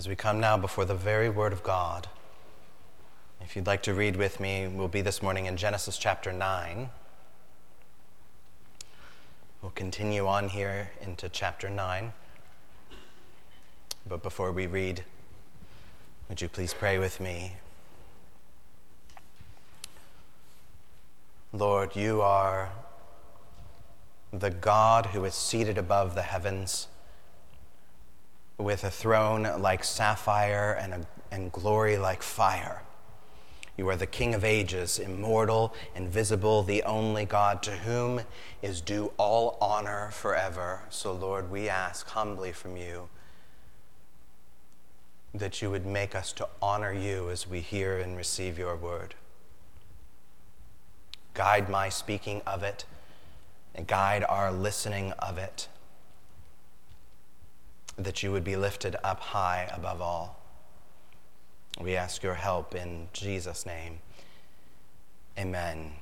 As we come now before the very Word of God, if you'd like to read with me, we'll be this morning in Genesis chapter 9. We'll continue on here into chapter 9. But before we read, would you please pray with me? Lord, you are the God who is seated above the heavens with a throne like sapphire and, a, and glory like fire. You are the King of ages, immortal, invisible, the only God to whom is due all honor forever. So, Lord, we ask humbly from you that you would make us to honor you as we hear and receive your word. Guide my speaking of it and guide our listening of it that you would be lifted up high above all. We ask your help in Jesus' name. Amen.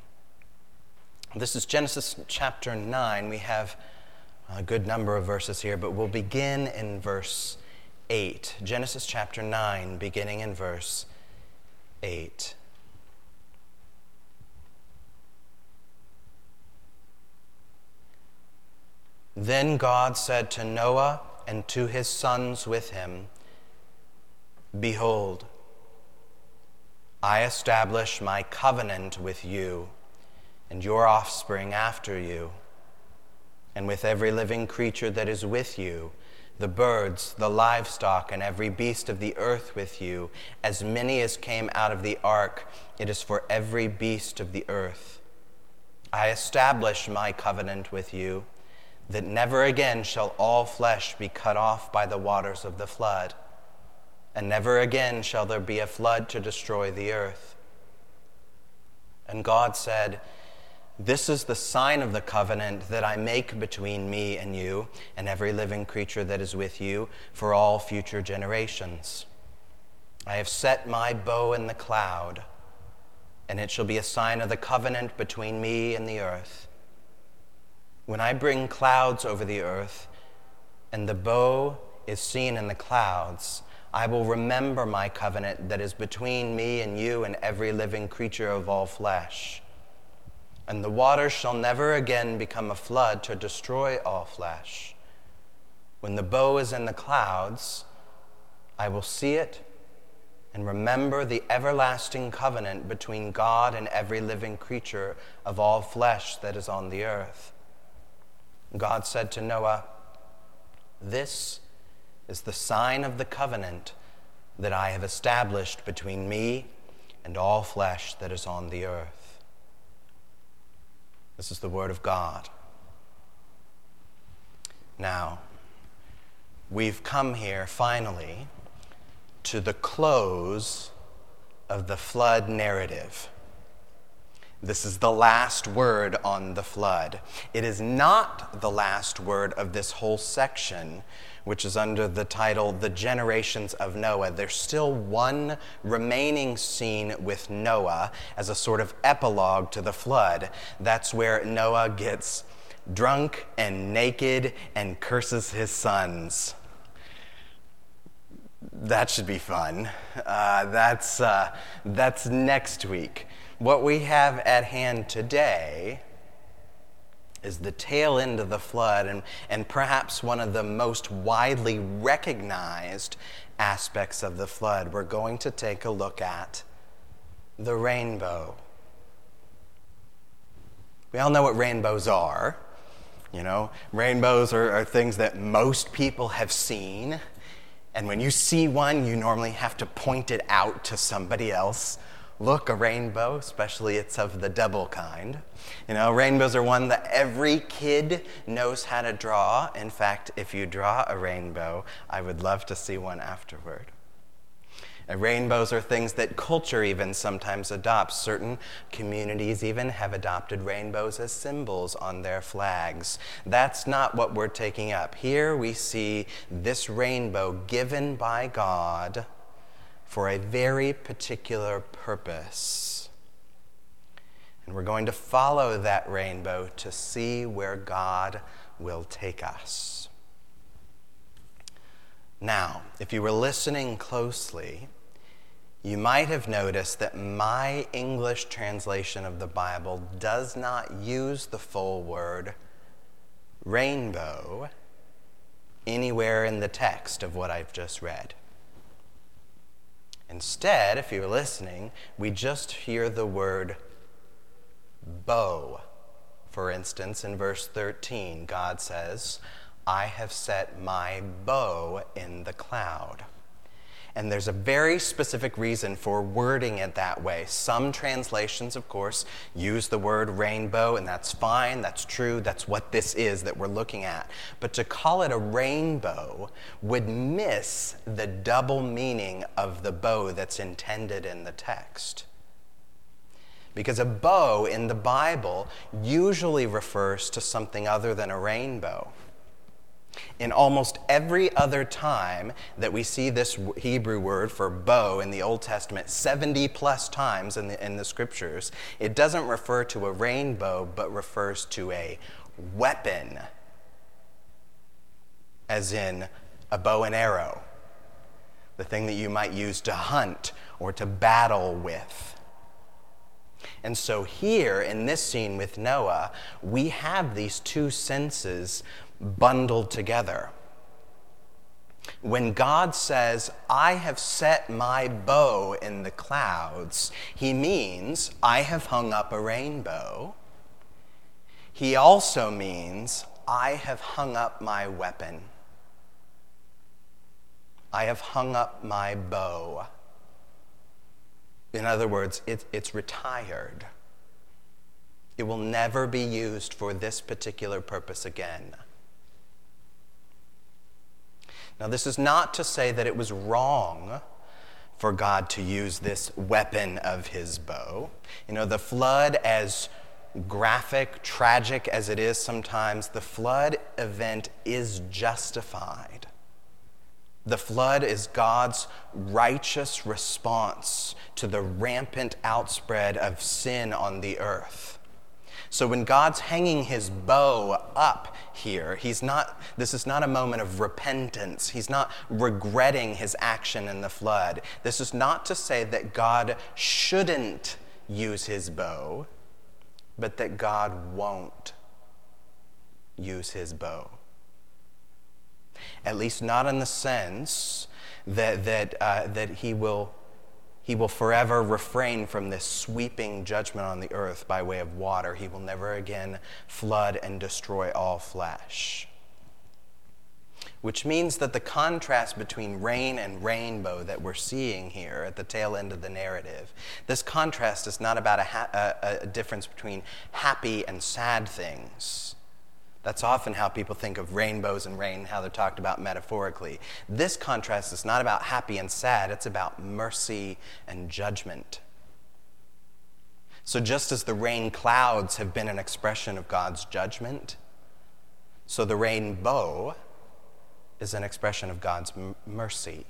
This is Genesis chapter 9. We have a good number of verses here, but we'll begin in verse 8. Genesis chapter 9, beginning in verse 8. Then God said to Noah, and to his sons with him Behold, I establish my covenant with you and your offspring after you, and with every living creature that is with you, the birds, the livestock, and every beast of the earth with you, as many as came out of the ark, it is for every beast of the earth. I establish my covenant with you that never again shall all flesh be cut off by the waters of the flood, and never again shall there be a flood to destroy the earth. And God said, This is the sign of the covenant that I make between me and you and every living creature that is with you for all future generations. I have set my bow in the cloud, and it shall be a sign of the covenant between me and the earth. When I bring clouds over the earth, and the bow is seen in the clouds, I will remember my covenant that is between me and you and every living creature of all flesh. And the waters shall never again become a flood to destroy all flesh. When the bow is in the clouds, I will see it and remember the everlasting covenant between God and every living creature of all flesh that is on the earth. God said to Noah, This is the sign of the covenant that I have established between me and all flesh that is on the earth. This is the word of God. Now, we've come here finally to the close of the flood narrative. This is the last word on the flood. It is not the last word of this whole section, which is under the title The Generations of Noah. There's still one remaining scene with Noah as a sort of epilogue to the flood. That's where Noah gets drunk and naked and curses his sons. That should be fun. Uh, that's, uh, that's next week. What we have at hand today is the tail end of the flood and, and perhaps one of the most widely recognized aspects of the flood. We're going to take a look at the rainbow. We all know what rainbows are. You know, rainbows are, are things that most people have seen. And when you see one, you normally have to point it out to somebody else look, a rainbow, especially it's of the double kind. You know, rainbows are one that every kid knows how to draw. In fact, if you draw a rainbow, I would love to see one afterward. And rainbows are things that culture even sometimes adopts. Certain communities even have adopted rainbows as symbols on their flags. That's not what we're taking up. Here we see this rainbow given by God for a very particular purpose. And we're going to follow that rainbow to see where God will take us. Now, if you were listening closely, you might have noticed that my English translation of the Bible does not use the full word rainbow anywhere in the text of what I've just read. Instead, if you're listening, we just hear the word bow. For instance, in verse 13, God says, I have set my bow in the cloud. And there's a very specific reason for wording it that way. Some translations, of course, use the word rainbow, and that's fine, that's true, that's what this is that we're looking at. But to call it a rainbow would miss the double meaning of the bow that's intended in the text. Because a bow in the Bible usually refers to something other than a rainbow. In almost every other time that we see this Hebrew word for bow in the Old Testament, 70 plus times in the, in the scriptures, it doesn't refer to a rainbow, but refers to a weapon, as in a bow and arrow, the thing that you might use to hunt or to battle with. And so, here in this scene with Noah, we have these two senses bundled together. When God says, I have set my bow in the clouds, he means, I have hung up a rainbow. He also means, I have hung up my weapon. I have hung up my bow. In other words, it, it's retired. It will never be used for this particular purpose again. Now, this is not to say that it was wrong for God to use this weapon of his bow. You know, the flood, as graphic, tragic as it is sometimes, the flood event is justified. The flood is God's righteous response to the rampant outspread of sin on the earth. So when God's hanging his bow up here, he's not, this is not a moment of repentance. He's not regretting his action in the flood. This is not to say that God shouldn't use his bow, but that God won't use his bow. At least not in the sense that, that, uh, that he will he will forever refrain from this sweeping judgment on the earth by way of water. He will never again flood and destroy all flesh. Which means that the contrast between rain and rainbow that we're seeing here at the tail end of the narrative, this contrast is not about a, ha- a, a difference between happy and sad things. That's often how people think of rainbows and rain, how they're talked about metaphorically. This contrast is not about happy and sad, it's about mercy and judgment. So, just as the rain clouds have been an expression of God's judgment, so the rainbow is an expression of God's m- mercy.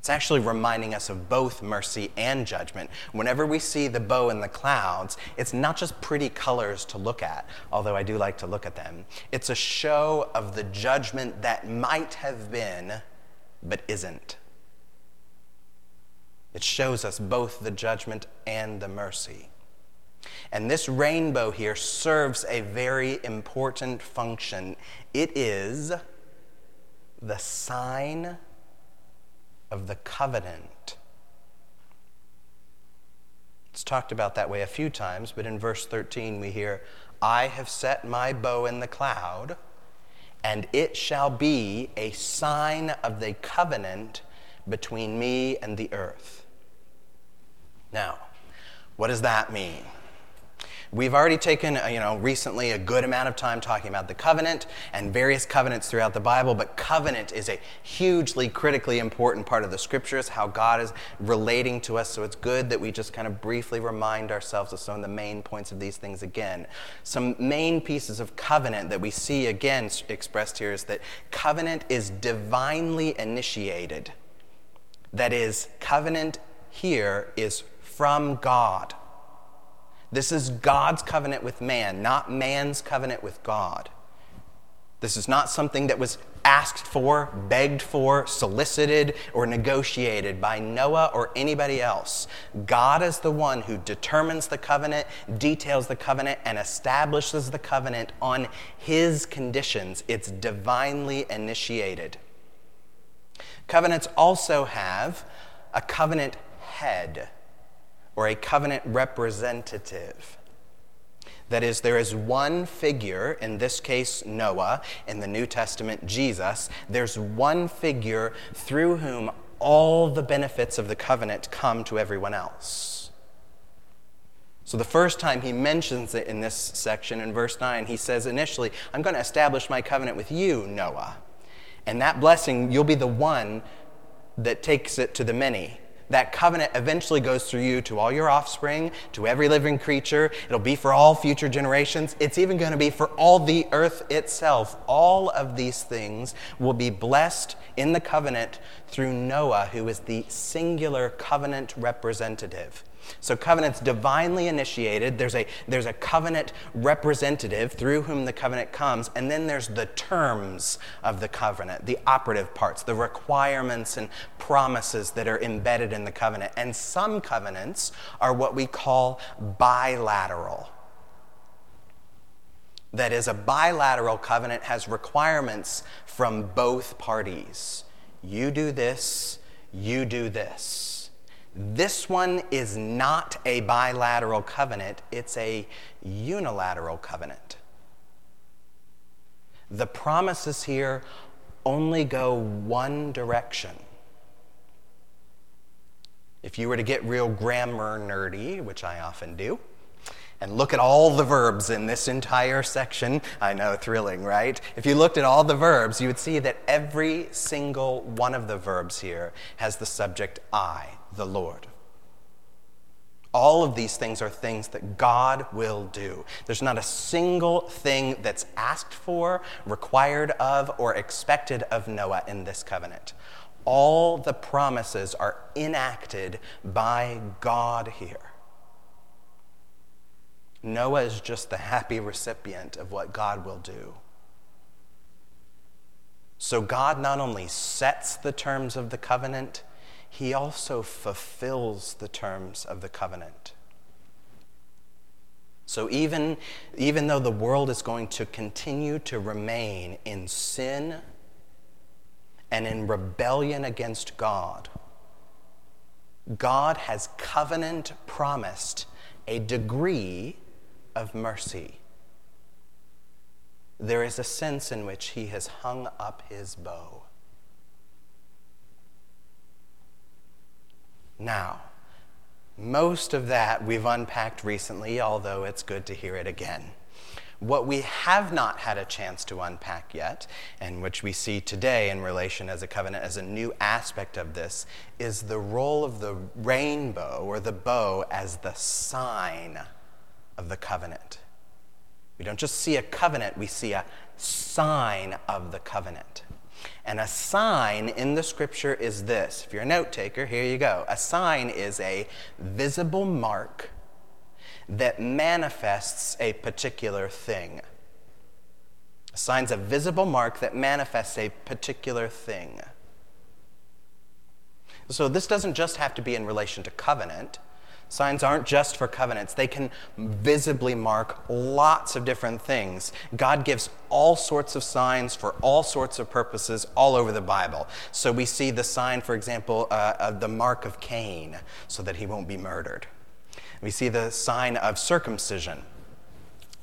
It's actually reminding us of both mercy and judgment. Whenever we see the bow in the clouds, it's not just pretty colors to look at, although I do like to look at them. It's a show of the judgment that might have been, but isn't. It shows us both the judgment and the mercy. And this rainbow here serves a very important function. It is the sign of the covenant. It's talked about that way a few times, but in verse 13 we hear, I have set my bow in the cloud, and it shall be a sign of the covenant between me and the earth. Now, what does that mean? We've already taken, uh, you know, recently a good amount of time talking about the covenant and various covenants throughout the Bible, but covenant is a hugely critically important part of the scriptures, how God is relating to us. So it's good that we just kind of briefly remind ourselves of some of the main points of these things again. Some main pieces of covenant that we see again expressed here is that covenant is divinely initiated. That is, covenant here is from God. This is God's covenant with man, not man's covenant with God. This is not something that was asked for, begged for, solicited, or negotiated by Noah or anybody else. God is the one who determines the covenant, details the covenant, and establishes the covenant on his conditions. It's divinely initiated. Covenants also have a covenant head or a covenant representative. That is, there is one figure, in this case Noah, in the New Testament Jesus. There's one figure through whom all the benefits of the covenant come to everyone else. So, the first time he mentions it in this section, in verse 9, he says initially, I'm going to establish my covenant with you, Noah. And that blessing, you'll be the one that takes it to the many that covenant eventually goes through you to all your offspring, to every living creature. It'll be for all future generations. It's even going to be for all the earth itself. All of these things will be blessed in the covenant through Noah, who is the singular covenant representative. So covenant's divinely initiated. There's a, there's a covenant representative through whom the covenant comes, and then there's the terms of the covenant, the operative parts, the requirements and promises that are embedded in the covenant. And some covenants are what we call bilateral. That is, a bilateral covenant has requirements from both parties. You do this, you do this. This one is not a bilateral covenant, it's a unilateral covenant. The promises here only go one direction. If you were to get real grammar nerdy, which I often do, and look at all the verbs in this entire section. I know, thrilling, right? If you looked at all the verbs, you would see that every single one of the verbs here has the subject I, the Lord. All of these things are things that God will do. There's not a single thing that's asked for, required of, or expected of Noah in this covenant. All the promises are enacted by God here. Noah is just the happy recipient of what God will do. So God not only sets the terms of the covenant, he also fulfills the terms of the covenant. So even, even though the world is going to continue to remain in sin and in rebellion against God, God has covenant promised a degree of mercy. There is a sense in which he has hung up his bow. Now, most of that we've unpacked recently, although it's good to hear it again. What we have not had a chance to unpack yet, and which we see today in relation as a covenant as a new aspect of this, is the role of the rainbow or the bow as the sign of the covenant. We don't just see a covenant, we see a sign of the covenant. And a sign in the scripture is this. If you're a note taker, here you go. A sign is a visible mark that manifests a particular thing. A sign's a visible mark that manifests a particular thing. So this doesn't just have to be in relation to covenant. Signs aren't just for covenants, they can visibly mark lots of different things. God gives all sorts of signs for all sorts of purposes all over the Bible. So we see the sign, for example, uh, of the mark of Cain, so that he won't be murdered. We see the sign of circumcision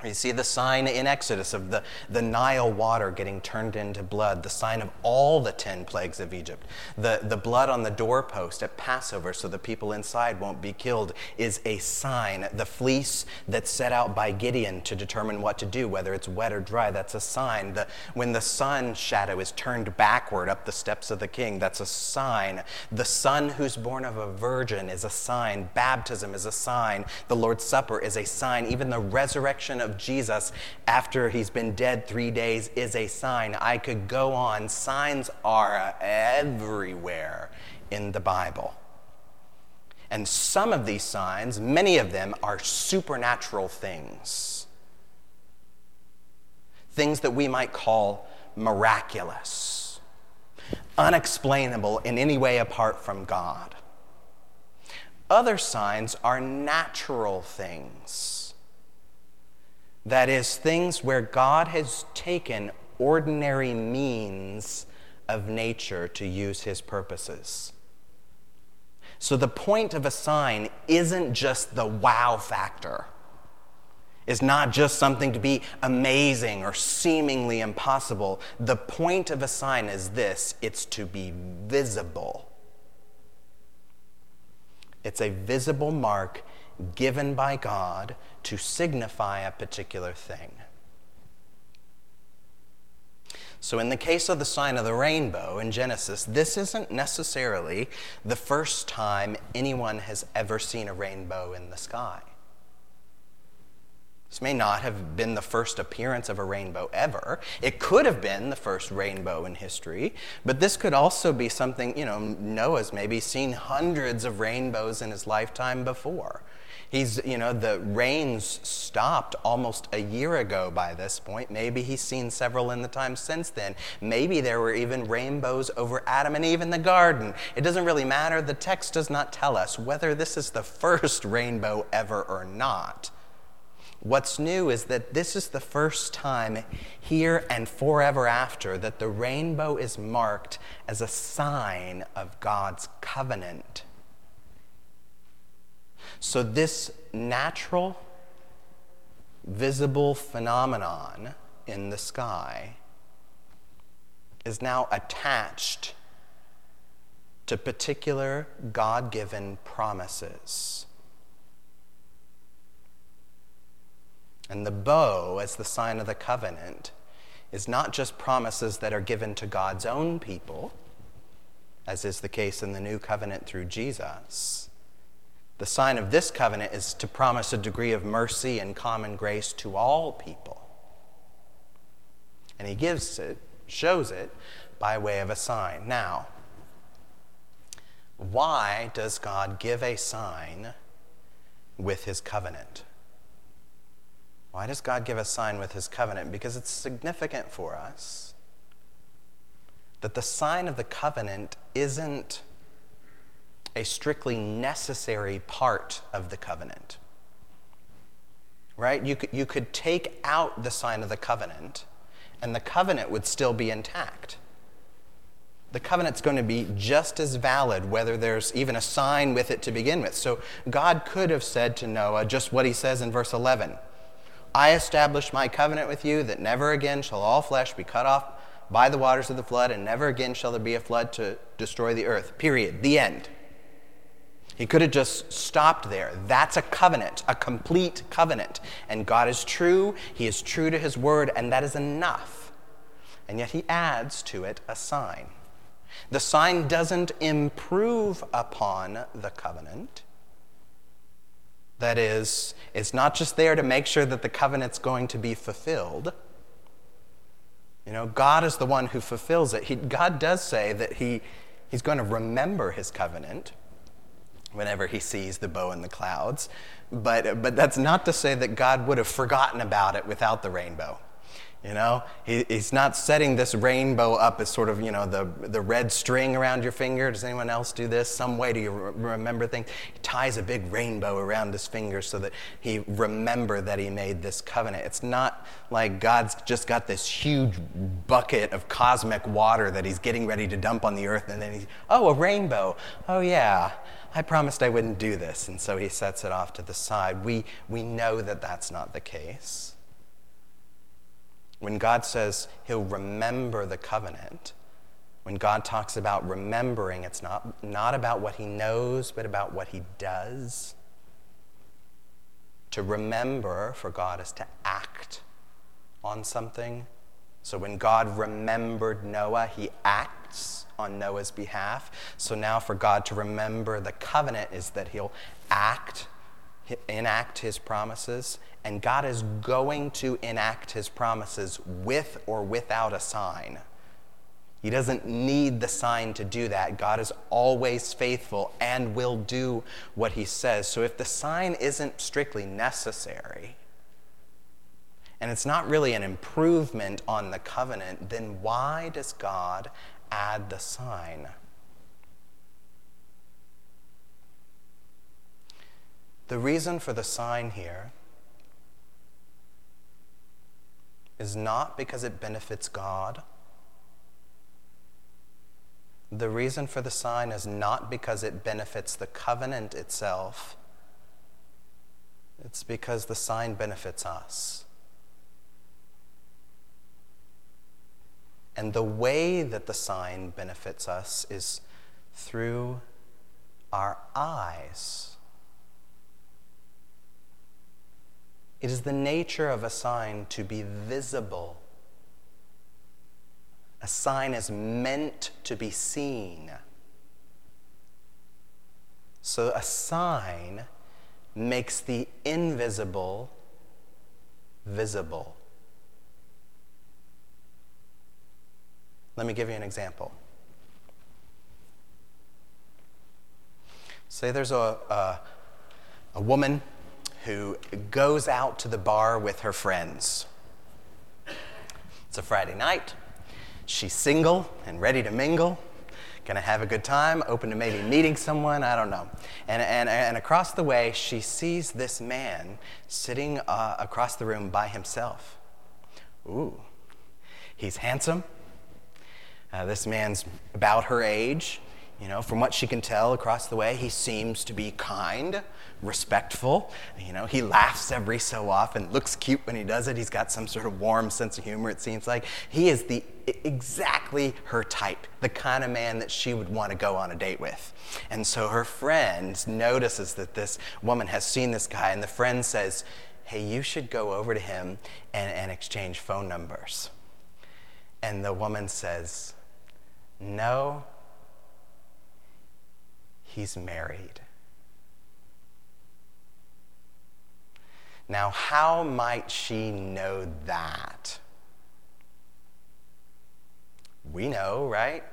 you see the sign in Exodus of the, the Nile water getting turned into blood, the sign of all the 10 plagues of Egypt. The, the blood on the doorpost at Passover so the people inside won't be killed is a sign. The fleece that's set out by Gideon to determine what to do, whether it's wet or dry, that's a sign. The, when the sun shadow is turned backward up the steps of the king, that's a sign. The son who's born of a virgin is a sign. Baptism is a sign. The Lord's Supper is a sign. Even the resurrection of of Jesus after he's been dead three days is a sign. I could go on. Signs are everywhere in the Bible. And some of these signs, many of them, are supernatural things. Things that we might call miraculous, unexplainable in any way apart from God. Other signs are natural things. That is, things where God has taken ordinary means of nature to use his purposes. So the point of a sign isn't just the wow factor. Is not just something to be amazing or seemingly impossible. The point of a sign is this it's to be visible. It's a visible mark given by God to signify a particular thing. So, in the case of the sign of the rainbow in Genesis, this isn't necessarily the first time anyone has ever seen a rainbow in the sky. This may not have been the first appearance of a rainbow ever. It could have been the first rainbow in history, but this could also be something, you know, Noah's maybe seen hundreds of rainbows in his lifetime before. He's, you know, the rains stopped almost a year ago by this point. Maybe he's seen several in the time since then. Maybe there were even rainbows over Adam and Eve in the garden. It doesn't really matter. The text does not tell us whether this is the first rainbow ever or not. What's new is that this is the first time here and forever after that the rainbow is marked as a sign of God's covenant so, this natural, visible phenomenon in the sky is now attached to particular God given promises. And the bow, as the sign of the covenant, is not just promises that are given to God's own people, as is the case in the new covenant through Jesus the sign of this covenant is to promise a degree of mercy and common grace to all people. And he gives it, shows it, by way of a sign. Now, why does God give a sign with his covenant? Why does God give a sign with his covenant? Because it's significant for us that the sign of the covenant isn't a strictly necessary part of the covenant. Right? You could, you could take out the sign of the covenant, and the covenant would still be intact. The covenant's going to be just as valid whether there's even a sign with it to begin with. So God could have said to Noah just what he says in verse 11 I establish my covenant with you that never again shall all flesh be cut off by the waters of the flood, and never again shall there be a flood to destroy the earth. Period. The end. He could have just stopped there. That's a covenant, a complete covenant. And God is true, He is true to His word, and that is enough. And yet He adds to it a sign. The sign doesn't improve upon the covenant. That is, it's not just there to make sure that the covenant's going to be fulfilled. You know, God is the one who fulfills it. He, God does say that he, He's going to remember His covenant, whenever he sees the bow in the clouds. But, but that's not to say that God would have forgotten about it without the rainbow. You know, he, he's not setting this rainbow up as sort of, you know, the, the red string around your finger. Does anyone else do this? Some way to re- remember things. He ties a big rainbow around his finger so that he remember that he made this covenant. It's not like God's just got this huge bucket of cosmic water that he's getting ready to dump on the earth and then he's, oh, a rainbow. Oh, yeah. I promised I wouldn't do this. And so he sets it off to the side. We, we know that that's not the case. When God says he'll remember the covenant, when God talks about remembering, it's not, not about what he knows, but about what he does. To remember for God is to act on something. So when God remembered Noah, he acts on Noah's behalf. So now for God to remember the covenant is that he'll act, enact his promises, and God is going to enact his promises with or without a sign. He doesn't need the sign to do that. God is always faithful and will do what he says. So if the sign isn't strictly necessary, and it's not really an improvement on the covenant, then why does God add the sign? The reason for the sign here is not because it benefits God. The reason for the sign is not because it benefits the covenant itself. It's because the sign benefits us. And the way that the sign benefits us is through our eyes. It is the nature of a sign to be visible. A sign is meant to be seen. So a sign makes the invisible visible. Let me give you an example. Say there's a, a, a woman who goes out to the bar with her friends. It's a Friday night. She's single and ready to mingle, gonna have a good time, open to maybe meeting someone, I don't know. And, and, and across the way, she sees this man sitting uh, across the room by himself. Ooh, he's handsome. Uh, this man's about her age. You know, from what she can tell across the way, he seems to be kind, respectful. You know, he laughs every so often, looks cute when he does it. He's got some sort of warm sense of humor, it seems like. He is the exactly her type, the kind of man that she would want to go on a date with. And so her friend notices that this woman has seen this guy, and the friend says, Hey, you should go over to him and, and exchange phone numbers. And the woman says, No, he's married. Now, how might she know that? We know, right?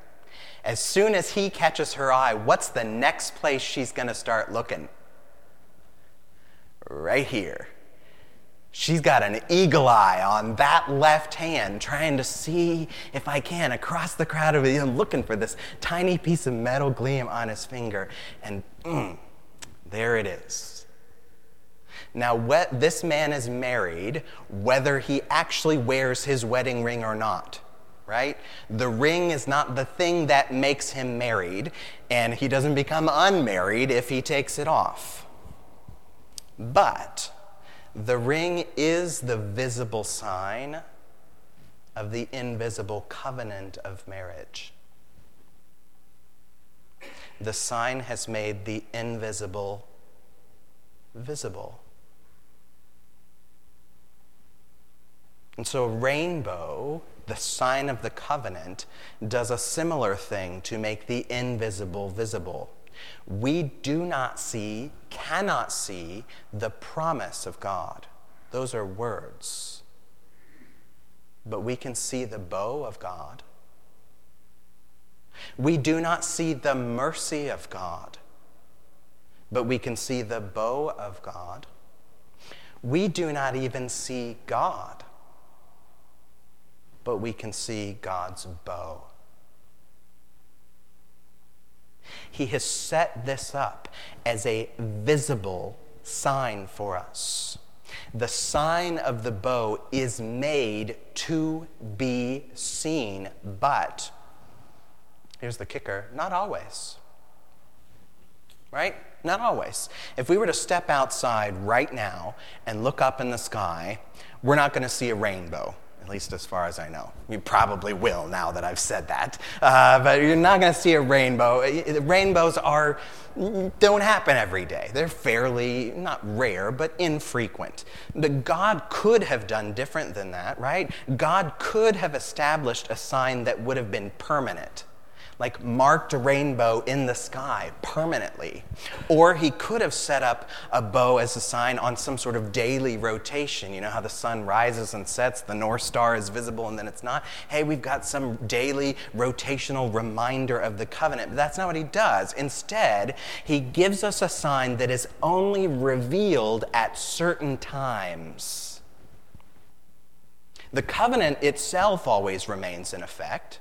As soon as he catches her eye, what's the next place she's going to start looking? Right here. She's got an eagle eye on that left hand, trying to see if I can across the crowd of him, looking for this tiny piece of metal gleam on his finger. And mm, there it is. Now, this man is married, whether he actually wears his wedding ring or not, right? The ring is not the thing that makes him married, and he doesn't become unmarried if he takes it off. But the ring is the visible sign of the invisible covenant of marriage. The sign has made the invisible visible. And so, a rainbow, the sign of the covenant, does a similar thing to make the invisible visible we do not see, cannot see the promise of God. Those are words. But we can see the bow of God. We do not see the mercy of God, but we can see the bow of God. We do not even see God, but we can see God's bow. He has set this up as a visible sign for us. The sign of the bow is made to be seen, but here's the kicker not always. Right? Not always. If we were to step outside right now and look up in the sky, we're not going to see a rainbow at least as far as I know. You probably will now that I've said that. Uh, but you're not going to see a rainbow. Rainbows are don't happen every day. They're fairly not rare, but infrequent. But God could have done different than that, right? God could have established a sign that would have been permanent like marked a rainbow in the sky permanently. Or he could have set up a bow as a sign on some sort of daily rotation. You know how the sun rises and sets, the North Star is visible and then it's not? Hey, we've got some daily rotational reminder of the covenant. But that's not what he does. Instead, he gives us a sign that is only revealed at certain times. The covenant itself always remains in effect.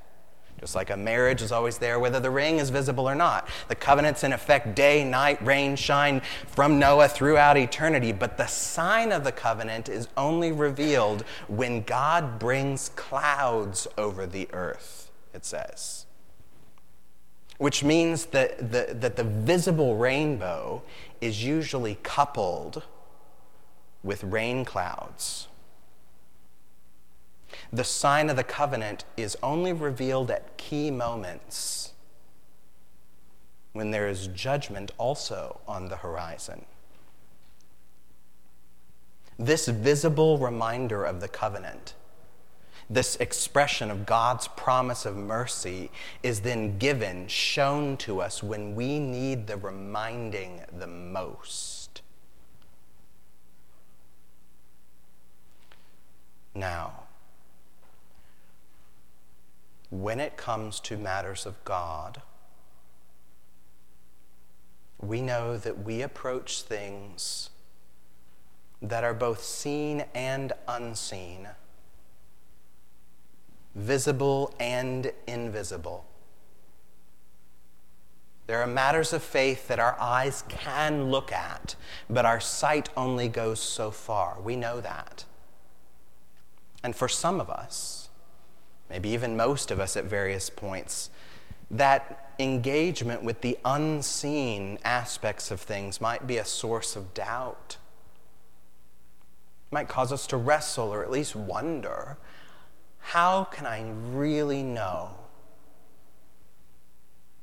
Just like a marriage is always there, whether the ring is visible or not. The covenant's in effect day, night, rain, shine from Noah throughout eternity. But the sign of the covenant is only revealed when God brings clouds over the earth, it says. Which means that the, that the visible rainbow is usually coupled with rain clouds. The sign of the covenant is only revealed at key moments when there is judgment also on the horizon. This visible reminder of the covenant, this expression of God's promise of mercy, is then given, shown to us when we need the reminding the most. Now, when it comes to matters of God, we know that we approach things that are both seen and unseen, visible and invisible. There are matters of faith that our eyes can look at, but our sight only goes so far. We know that. And for some of us, maybe even most of us at various points, that engagement with the unseen aspects of things might be a source of doubt. Might cause us to wrestle or at least wonder how can I really know?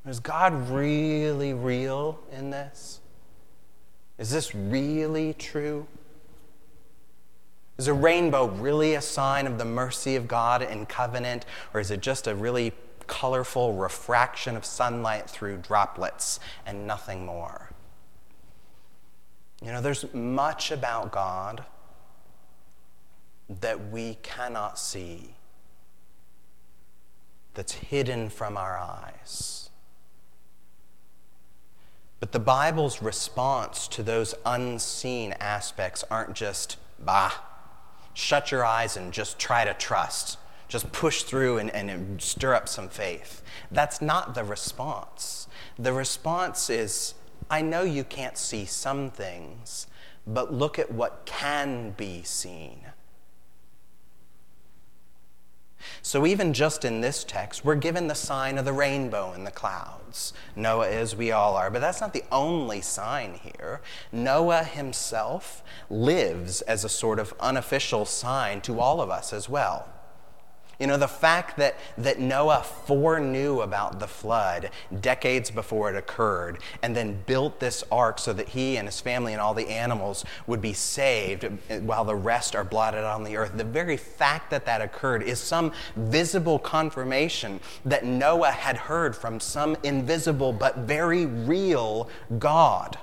Is God really real in this? Is this really true? Is a rainbow really a sign of the mercy of God in covenant, or is it just a really colorful refraction of sunlight through droplets and nothing more? You know, there's much about God that we cannot see, that's hidden from our eyes. But the Bible's response to those unseen aspects aren't just, bah, shut your eyes and just try to trust. Just push through and, and stir up some faith. That's not the response. The response is I know you can't see some things, but look at what can be seen. So, even just in this text, we're given the sign of the rainbow in the clouds. Noah is, we all are, but that's not the only sign here. Noah himself lives as a sort of unofficial sign to all of us as well. You know, the fact that, that Noah foreknew about the flood decades before it occurred and then built this ark so that he and his family and all the animals would be saved while the rest are blotted on the earth. The very fact that that occurred is some visible confirmation that Noah had heard from some invisible but very real God.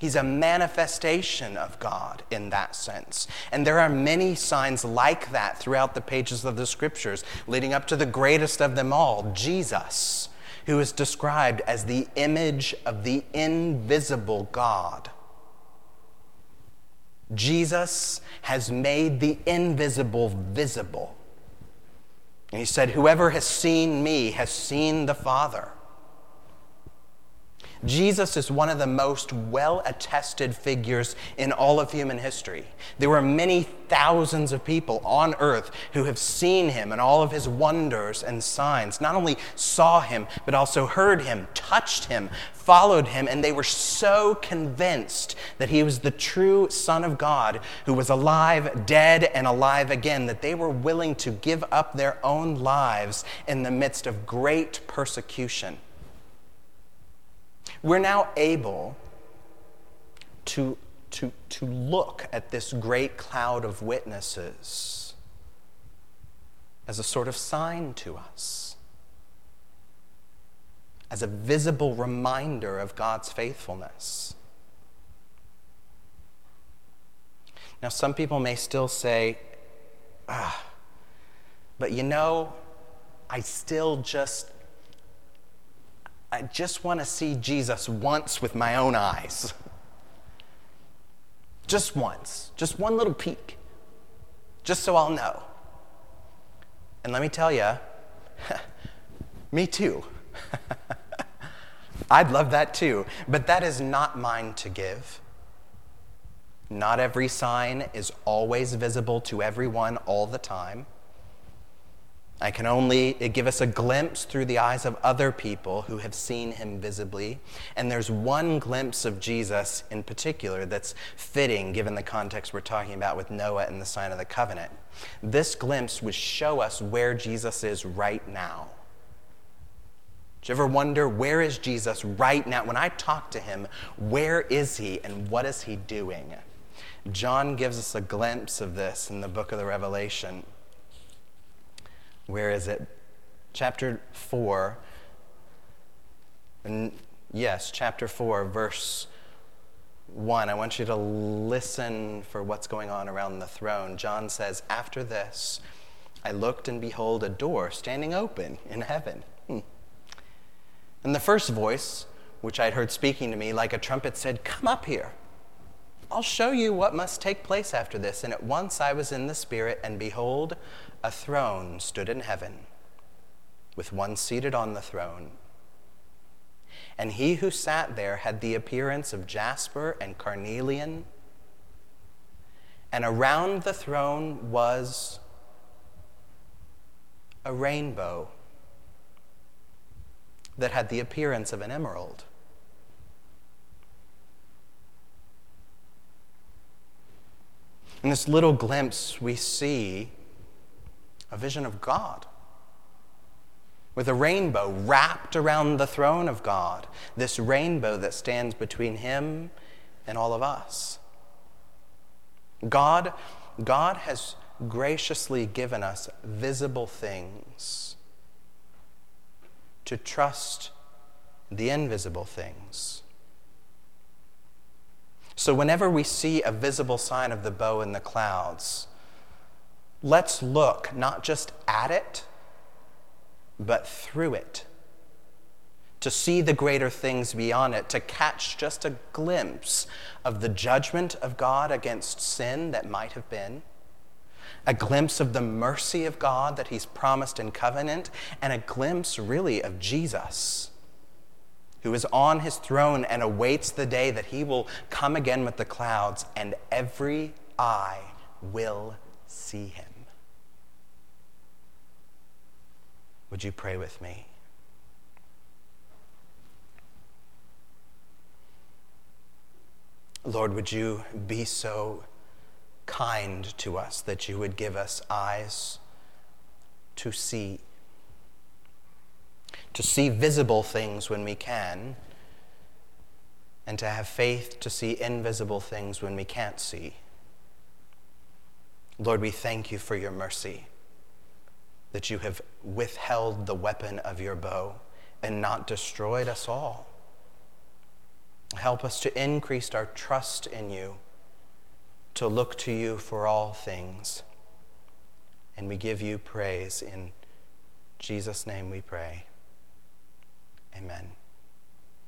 He's a manifestation of God in that sense. And there are many signs like that throughout the pages of the scriptures, leading up to the greatest of them all, Jesus, who is described as the image of the invisible God. Jesus has made the invisible visible. And he said, Whoever has seen me has seen the Father. Jesus is one of the most well attested figures in all of human history. There were many thousands of people on earth who have seen him and all of his wonders and signs. Not only saw him, but also heard him, touched him, followed him, and they were so convinced that he was the true Son of God who was alive, dead, and alive again that they were willing to give up their own lives in the midst of great persecution. We're now able to, to, to look at this great cloud of witnesses as a sort of sign to us, as a visible reminder of God's faithfulness. Now, some people may still say, ah, but you know, I still just I just want to see Jesus once with my own eyes. Just once, just one little peek. just so I'll know. And let me tell you, me too. I'd love that too, but that is not mine to give. Not every sign is always visible to everyone all the time. I can only give us a glimpse through the eyes of other people who have seen him visibly. And there's one glimpse of Jesus in particular that's fitting given the context we're talking about with Noah and the sign of the covenant. This glimpse would show us where Jesus is right now. Do you ever wonder where is Jesus right now? When I talk to him, where is he and what is he doing? John gives us a glimpse of this in the book of the Revelation. Where is it? Chapter 4. And yes, chapter 4, verse 1. I want you to listen for what's going on around the throne. John says, After this, I looked and behold a door standing open in heaven. Hmm. And the first voice, which I'd heard speaking to me like a trumpet, said, Come up here. I'll show you what must take place after this. And at once I was in the Spirit, and behold, a throne stood in heaven, with one seated on the throne. And he who sat there had the appearance of jasper and carnelian. And around the throne was a rainbow that had the appearance of an emerald. In this little glimpse, we see a vision of God with a rainbow wrapped around the throne of God, this rainbow that stands between Him and all of us. God, God has graciously given us visible things to trust the invisible things. So, whenever we see a visible sign of the bow in the clouds, let's look not just at it, but through it. To see the greater things beyond it, to catch just a glimpse of the judgment of God against sin that might have been, a glimpse of the mercy of God that He's promised in covenant, and a glimpse really of Jesus, who is on His throne and awaits the day that He will come again with the clouds, and every eye will see Him. Would you pray with me? Lord, would you be so kind to us that you would give us eyes to see, to see visible things when we can, and to have faith to see invisible things when we can't see. Lord, we thank you for your mercy that you have withheld the weapon of your bow and not destroyed us all. Help us to increase our trust in you, to look to you for all things. And we give you praise. In Jesus' name we pray. Amen.